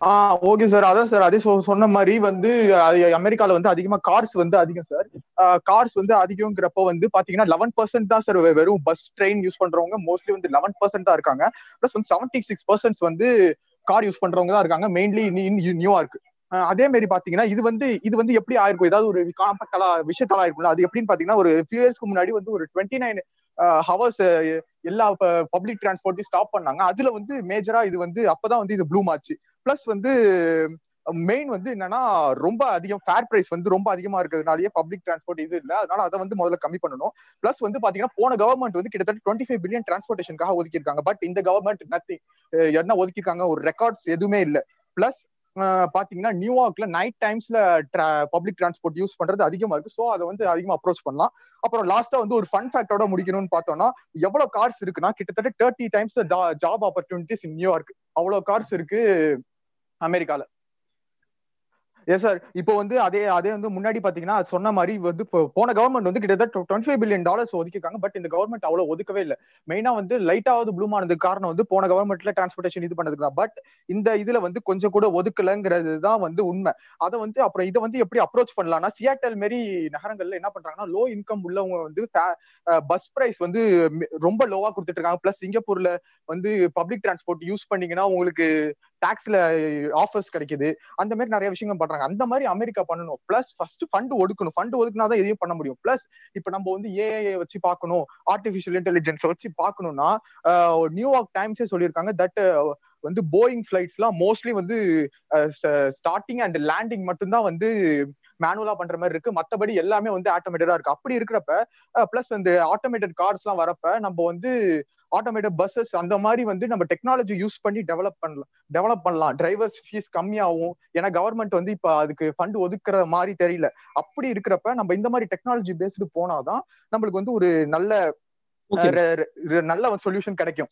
ஆஹ் okay sir. அதான் sir. அதே சொன்ன மாதிரி வந்து அமெரிக்கால வந்து அதிகமா கார்ஸ் வந்து அதிகம் சார். கார்ஸ் வந்து அதிகம்ங்கிறப்ப வந்து பாத்தீங்கன்னா லெவன் பர்சன்ட் தான் சார் வெறும் பஸ் ட்ரெயின் யூஸ் பண்றவங்க. மோஸ்ட்லி வந்து லெவன் பர்சன்ட் தான் இருக்காங்க. பிளஸ் வந்து செவன்டி சிக்ஸ் பர்சன்ட் வந்து கார் யூஸ் பண்றவங்க தான் இருக்காங்க. மெயின்லி நியூயார்க் அதே மாதிரி பாத்தீங்கன்னா இது வந்து இது வந்து எப்படி ஆயிருக்கும் ஏதாவது ஒரு காம்பக்டலா விஷயத்தலா ஆயிருக்கும் அது எப்படின்னு பாத்தீங்கன்னா ஒரு ஃபியூ இயர்ஸ்க்கு முன்னாடி வந்து ஒரு டுவெண்ட்டி நைன் ஹவர்ஸ் எல்லா பப்ளிக் டிரான்ஸ்போர்ட்டையும் ஸ்டாப் பண்ணாங்க. அதுல வந்து மேஜரா இது வந்து அப்பதான் வந்து இது ப்ளூம் ஆச்சு. பிளஸ் வந்து மெயின் வந்து என்னன்னா ரொம்ப அதிகம் ஃபேர் பிரைஸ் வந்து ரொம்ப அதிகமா இருக்கிறதுனாலயே பப்ளிக் டிரான்ஸ்போர்ட் இது இல்ல. அதனால அதை வந்து முதல்ல கம்மி பண்ணணும். பிளஸ் வந்து பாத்தீங்கன்னா போன கவர்மெண்ட் வந்து கிட்டத்தட்ட டுவெண்ட்டி ஃபைவ் பில்லியன் டிரான்ஸ்போர்டேஷனுக்காக ஒதுக்கியிருக்காங்க. பட் இந்த கவர்மெண்ட் நத்தி என்ன ஒதுக்கியிருக்காங்க? ஒரு ரெக்கார்ட்ஸ் எதுவுமே இல்ல. பிளஸ் பாத்தீங்கன்னா நியூயார்க்ல நைட் டைம்ஸ்ல பப்ளிக் டிரான்ஸ்போர்ட் யூஸ் பண்றது அதிகமா இருக்கு. ஸோ அதை வந்து அதிகமா அப்ரோச் பண்ணலாம். அப்புறம் லாஸ்டா வந்து ஒரு ஃபன் ஃபேக்டோட முடிக்கணும்னு பார்த்தோம்னா எவ்வளவு கார்ஸ் இருக்குன்னா கிட்டத்தட்ட thirty times job opportunities in New York அவ்வளவு கார்ஸ் இருக்கு. அமெரிக்கால. எஸ் சார் இப்போ வந்து அதே அதே வந்து முன்னாடி பாத்தீங்கன்னா சொன்ன மாதிரி வந்து போன கவர்மெண்ட் வந்து கிட்டத்தட்ட டுவெண்ட்டி ஃபைவ் பில்லியன் டாலர்ஸ் ஒதுக்கிருக்காங்க பட் இந்த கவர்மெண்ட் அவ்வளவு ஒதுக்கவே இல்லை. மெயினா வந்து லைட்டாவது ப்ளூம் ஆனதுக்கு காரணம் வந்து போன கவர்மெண்ட்ல டிரான்ஸ்போர்டேஷன் இது பண்ணதுக்கு தான். பட் இந்த இதுல வந்து கொஞ்சம் கூட ஒதுக்கலங்கிறது தான் வந்து உண்மை. அதை வந்து அப்புறம் இதை வந்து எப்படி அப்ரோச் பண்ணலாம்னா சியாட்டல் மாரி நகரங்கள்ல என்ன பண்றாங்கன்னா லோ இன்கம் உள்ளவங்க வந்து பஸ் பிரைஸ் வந்து ரொம்ப லோவா கொடுத்துட்டு இருக்காங்க. பிளஸ் சிங்கப்பூர்ல வந்து பப்ளிக் டிரான்ஸ்போர்ட் யூஸ் பண்ணீங்கன்னா உங்களுக்கு டாக்ஸ்ல ஆஃபர்ஸ் கிடைக்குது. அந்த மாதிரி நிறைய விஷயங்கள் பண்றாங்க. அந்த மாதிரி அமெரிக்கா பண்ணணும். பிளஸ் ஃபர்ஸ்ட் ஃபண்ட் ஒடுக்கணும் ஃபண்ட் ஒதுக்குனாதான் எதையும் பண்ண முடியும். பிளஸ் இப்ப நம்ம வந்து ஏஐ வச்சு பார்க்கணும். ஆர்டிபிஷியல் இன்டெலிஜென்ஸ் வச்சு பார்க்கணும்னா நியூயார்க் டைம்ஸே சொல்லியிருக்காங்க தட் வந்து போயிங் ஃபிளைட்ஸ்லாம் மோஸ்ட்லி வந்து ஸ்டார்டிங் அண்ட் லேண்டிங் மட்டும்தான் வந்து மேனுவலா பண்ற மாதிரி இருக்கு. மத்தபடி எல்லாமே வந்து ஆட்டோமேட்டடா இருக்கு. அப்படி இருக்கிறப்ப பிளஸ் அந்த ஆட்டோமேட்டட் கார்ஸ் எல்லாம் வரப்ப நம்ம வந்து ஆட்டோமேட்டட் பஸ்ஸஸ் அந்த மாதிரி வந்து நம்ம டெக்னாலஜி யூஸ் பண்ணி டெவலப் பண்ணலாம். டெவலப் பண்ணலாம். டிரைவர்ஸ் ஃபீஸ் கம்மியாகும். ஏன்னா கவர்மெண்ட் வந்து இப்ப அதுக்கு ஃபண்ட் ஒதுக்குற மாதிரி தெரியல. அப்படி இருக்கிறப்ப நம்ம இந்த மாதிரி டெக்னாலஜி பேஸ்டு போனாதான் நம்மளுக்கு வந்து ஒரு நல்ல நல்ல சொல்யூஷன் கிடைக்கும்.